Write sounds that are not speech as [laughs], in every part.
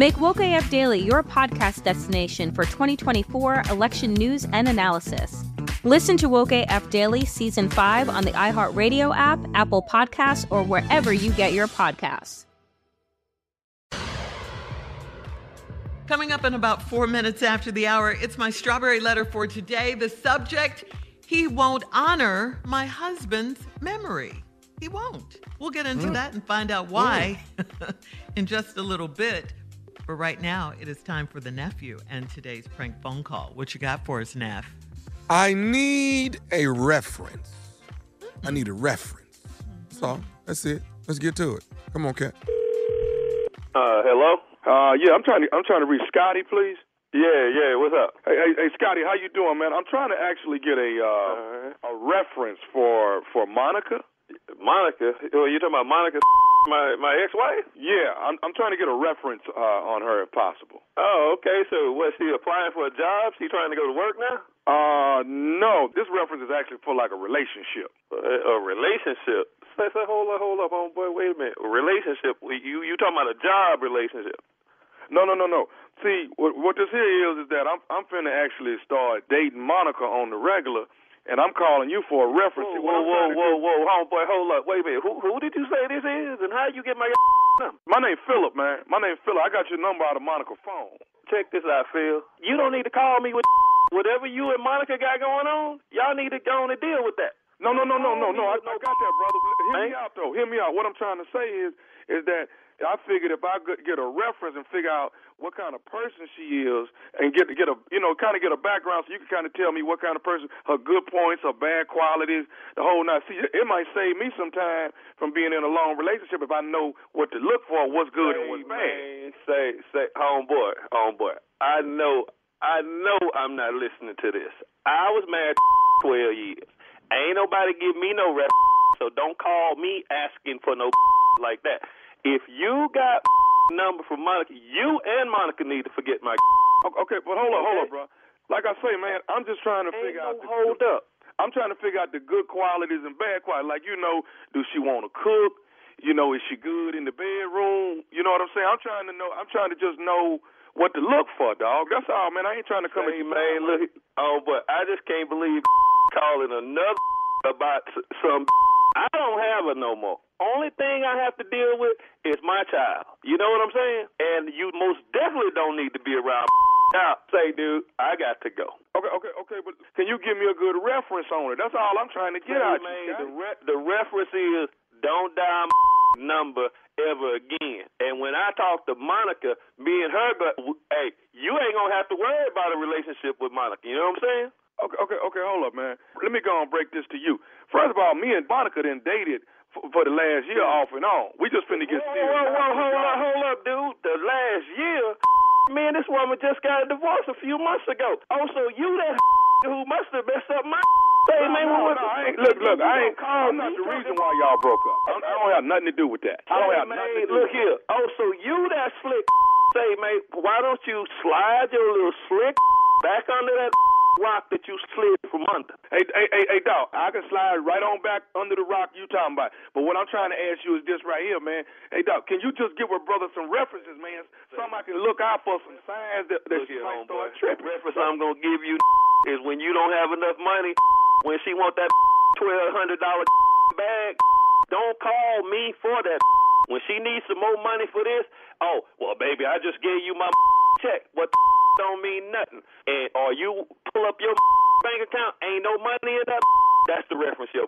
Make Woke AF Daily your podcast destination for 2024 election news and analysis. Listen to Woke AF Daily Season 5 on the iHeartRadio app, Apple Podcasts, or wherever you get your podcasts. Coming up in about four minutes after the hour, it's my strawberry letter for today. The subject He won't honor my husband's memory. He won't. We'll get into Mm. that and find out why [laughs] in just a little bit. But right now, it is time for the nephew and today's prank phone call. What you got for us, Neff? I need a reference. I need a reference. So that's it. Let's get to it. Come on, Cat. Uh, hello. Uh, yeah, I'm trying to I'm trying to reach Scotty, please. Yeah, yeah. What's up? Hey, hey, hey, Scotty, how you doing, man? I'm trying to actually get a uh, a reference for for Monica. Monica? Oh, you talking about Monica, my my ex-wife? Yeah, I'm I'm trying to get a reference uh, on her if possible. Oh, okay. So, was she applying for a job? She trying to go to work now? Uh, no. This reference is actually for like a relationship. A, a relationship? Say, say, hold up, hold up, homeboy. Wait a minute. A relationship? You you talking about a job relationship? No, no, no, no. See, what, what this here is is that I'm I'm finna actually start dating Monica on the regular, and I'm calling you for a reference. Whoa, whoa, whoa, whoa, homeboy, hold up, wait a minute. Who who did you say this is, and how you get my number? My name Philip, man. My name Philip. I got your number out of Monica's phone. Check this out, Phil. You don't need to call me with [laughs] whatever you and Monica got going on. Y'all need to go on and deal with that. No, no, no, no, no, no. I, I got that, brother. Hear me out, though. Hear me out. What I'm trying to say is, is that I figured if I could get a reference and figure out what kind of person she is, and get to get a you know kind of get a background, so you can kind of tell me what kind of person, her good points, her bad qualities, the whole nine. See, it might save me some time from being in a long relationship if I know what to look for, what's good and what's bad. Say, say, homeboy, homeboy. I know, I know, I'm not listening to this. I was married [laughs] twelve years. Ain't nobody give me no rep, so don't call me asking for no [laughs] like that. If you got number from Monica, you and Monica need to forget my. [laughs] Okay, but hold up, hold up, bro. Like I say, man, I'm just trying to figure out. The, hold up. I'm trying to figure out the good qualities and bad qualities. Like you know, do she want to cook? You know, is she good in the bedroom? You know what I'm saying? I'm trying to know. I'm trying to just know what to look for, dog. That's all, man. I ain't trying to come. Hey, man, look. Oh, but I just can't believe [laughs] calling another [laughs] about some I don't have her no more. Only thing I have to deal with is my child. You know what I'm saying? And you most definitely don't need to be around [laughs] now. Say, dude, I got to go. Okay, okay, okay, but can you give me a good reference on it? That's all I'm trying to get hey, out man, you. The, re- the reference is don't dial [laughs] number ever again. And when I talk to Monica, me and her, but hey, you ain't gonna have to worry about a relationship with Monica. You know what I'm saying? Okay, okay, okay. Hold up, man. Let me go and break this to you. First of all, me and Monica then dated for, for the last year off and on. We just finna get serious. Whoa, whoa, hold up, hold up, dude. The last year, [laughs] man, this woman just got a divorce a few months ago. Oh, so you that [laughs] who must have messed up my Hey, [laughs] man, no, no, I ain't, look, look, I ain't. I'm not the reason why y'all broke up. I, I don't have nothing to do with that. I don't have nothing to do. Look here. Oh, so you that slick? Say, man, why don't you slide your little slick back under that rock that you slid from under. Hey, hey, hey, hey, dog, I can slide right on back under the rock you talking about. But what I'm trying to ask you is this right here, man. Hey, dog, can you just give a brother some references, man? Something I can look out for, some signs that, that she might start tripping. The reference I'm going to give you is when you don't have enough money, when she want that $1,200 bag, don't call me for that. When she needs some more money for this, oh, well, baby, I just gave you my check. What don't mean nothing. And or you pull up your bank account, ain't no money in that. That's the reference your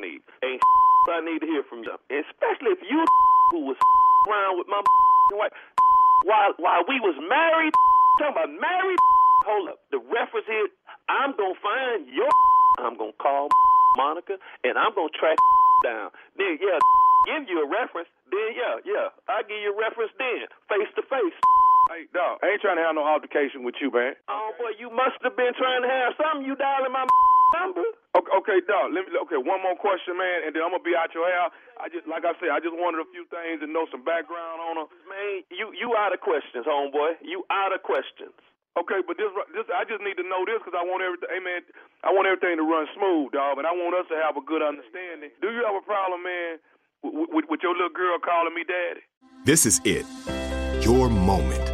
need. Ain't I need to hear from you. Especially if you who was around with my wife while while we was married. Talking about married. Hold up. The reference is I'm gonna find your. I'm gonna call Monica and I'm gonna track down. Then yeah, give you a reference. Then yeah, yeah, I give you a reference. Then face to face. Hey, dog, I ain't trying to have no altercation with you, man. Oh, boy, you must have been trying to have something. You dialing my [laughs] number. Okay, okay, dog. Let me. Okay, one more question, man, and then I'm gonna be out your hair. I just, like I said, I just wanted a few things and know some background on her. Man, you you out of questions, homeboy. You out of questions. Okay, but this, this, I just need to know this because I want everything. Hey, man, I want everything to run smooth, dog, and I want us to have a good understanding. Do you have a problem, man, with, with, with your little girl calling me daddy? This is it, your moment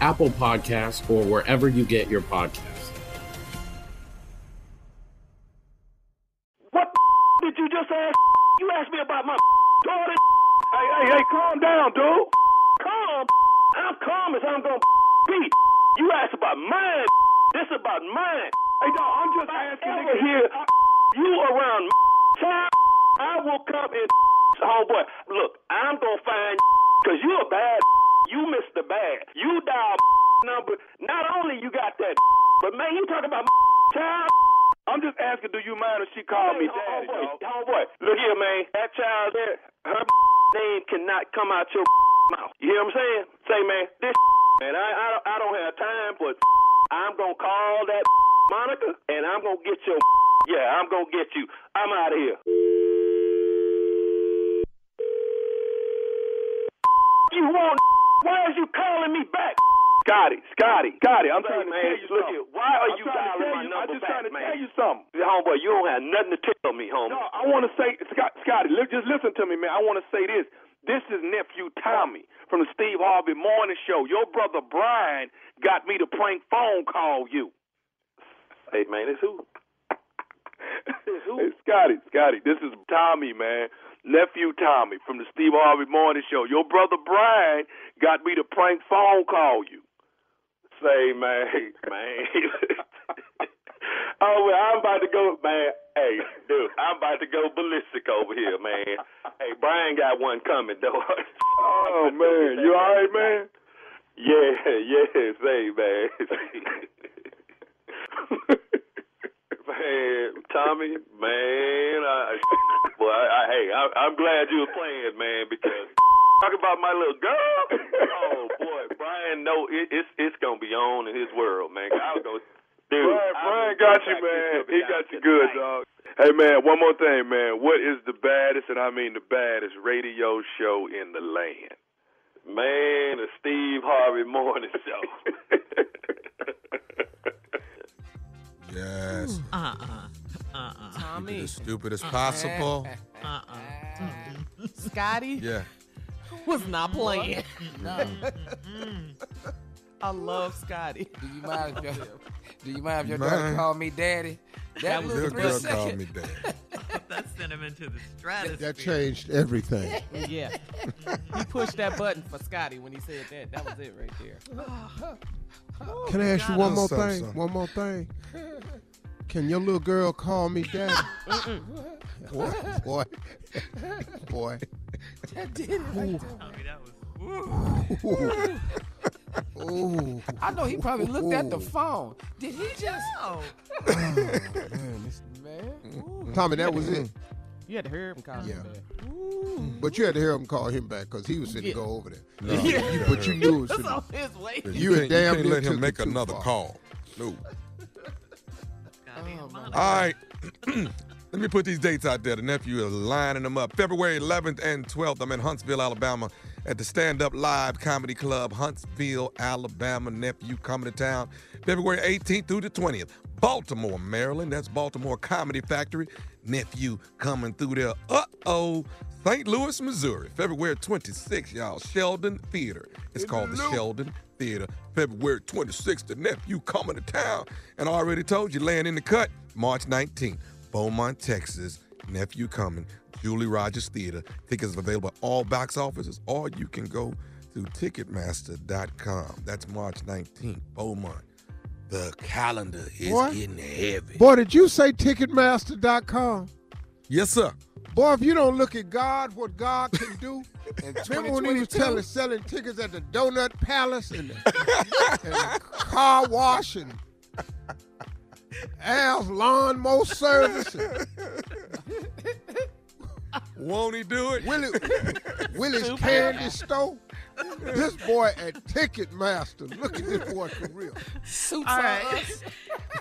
Apple Podcasts, or wherever you get your podcasts. What did you just ask? You asked me about my daughter. Hey, hey, hey, calm down, dude. Calm. I'm calm as I'm gonna be. You asked about mine. This is about mine. Hey, dog, I'm just asking. Ever here, you around child, I will come and homeboy. Look, I'm gonna find because you a bad. You missed the bad. You dial number. Not only you got that, but man, you talk about child. I'm just asking, do you mind if she called me daddy, dog? Homeboy, look here, man. That child there, her name cannot come out your mouth. You hear what I'm saying? Say, man, this man, I I don't, I don't have time for. I'm gonna call that Monica, and I'm gonna get your. Yeah, I'm gonna get you. I'm out of here. You want? Why is you calling me back? Scotty, Scotty, Scotty, I'm trying to tell you look here, why are you dialing my number I'm just back, trying to man? tell you something. Homeboy, you don't have nothing to tell me, homie. No, I want to say, Scott, Scotty, li- just listen to me, man. I want to say this. This is nephew Tommy from the Steve Harvey Morning Show. Your brother Brian got me to prank phone call you. Hey, man, it's who? it's who? Hey, Scotty, Scotty, this is Tommy, man. Nephew Tommy from the Steve Harvey Morning Show. Your brother Brian got me to prank phone call you. Say, man, [laughs] man. [laughs] oh, well, I'm about to go, man. Hey, dude, I'm about to go ballistic over here, man. Hey, Brian got one coming, though. [laughs] oh, man. You all right, man? Yeah, yeah, say, man. [laughs] man, Tommy, man, I, boy, I, I, hey, I, I'm glad you were playing, man, because [laughs] talk about my little girl. Oh boy, Brian, no, it, it's it's gonna be on in his world, man. I'll go, dude. Brian, Brian got you, man. He got you good, dog. Hey man, one more thing, man. What is the baddest, and I mean the baddest, radio show in the land? Man, the Steve Harvey Morning Show. [laughs] Yes. Uh uh. Uh uh. Keep it as stupid as possible. Uh uh. [laughs] Scotty Yeah. was not playing. No. I love Scotty. Do you mind [laughs] if your, do you mind if your Mind? daughter call me daddy? That, was Little three girl seconds. called me dad. [laughs] that sent him into the stratosphere. That changed everything. [laughs] Yeah. he pushed that button for Scotty when he said that. That was it right there. Oh, Can I ask you one more Something, thing? something. One more thing. Can your little girl call me daddy? boy, boy, boy. That did it right Ooh. Ooh. I know he probably looked at the phone. Did he just? Oh. man, this- Man. Tommy, that was it. You had to hear him call Yeah. him back. But you had to hear him call him back because he was finna Yeah. go over there. No, yeah. you- but you knew it was That's finna- on his way. You, You had damn you can't let him make another far. call. No. Scotty and Monica. All right. [clears throat] Let me put these dates out there. The nephew is lining them up. February 11th and 12th, I'm in Huntsville, Alabama at the Stand Up Live Comedy Club, Huntsville, Alabama. Nephew coming to town. February 18th through the 20th, Baltimore, Maryland. That's Baltimore Comedy Factory. Nephew coming through there. Uh oh. St. Louis, Missouri, February 26th, y'all. Sheldon Theater. It's called the Sheldon Theater. February 26th, the nephew coming to town. And I already told you, laying in the cut, March 19th, Beaumont, Texas. Nephew coming, Julie Rogers Theater. Tickets available at all box offices, or you can go to Ticketmaster.com. That's March 19th, Beaumont. The calendar is Boy. getting heavy. Boy, did you say Ticketmaster.com? Yes, sir. Boy, if you don't look at God, what God can do. [laughs] Remember when he was telling, selling tickets at the Donut Palace and the, and the car wash and [laughs] Al's lawnmower service and Won't he do it? Willie, [laughs] Willie's candy store? This boy at Ticketmaster. Look at this boy's career. All right.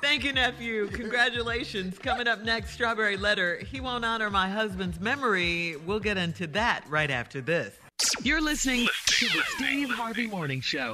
Thank you, nephew. Congratulations. Coming up next, Strawberry Letter. He won't honor my husband's memory. We'll get into that right after this. You're listening to the Steve Harvey Morning Show.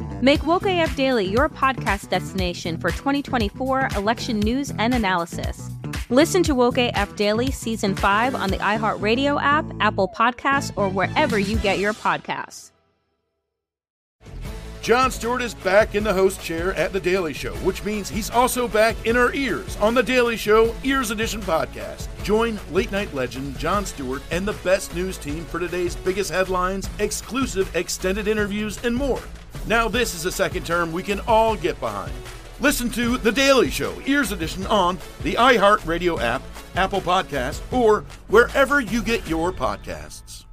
Make Woke AF Daily your podcast destination for 2024 election news and analysis. Listen to Woke AF Daily Season 5 on the iHeartRadio app, Apple Podcasts, or wherever you get your podcasts. Jon Stewart is back in the host chair at The Daily Show, which means he's also back in our ears on The Daily Show Ears Edition podcast. Join late night legend Jon Stewart and the best news team for today's biggest headlines, exclusive extended interviews, and more. Now, this is a second term we can all get behind. Listen to The Daily Show Ears Edition on the iHeartRadio app, Apple Podcast, or wherever you get your podcasts.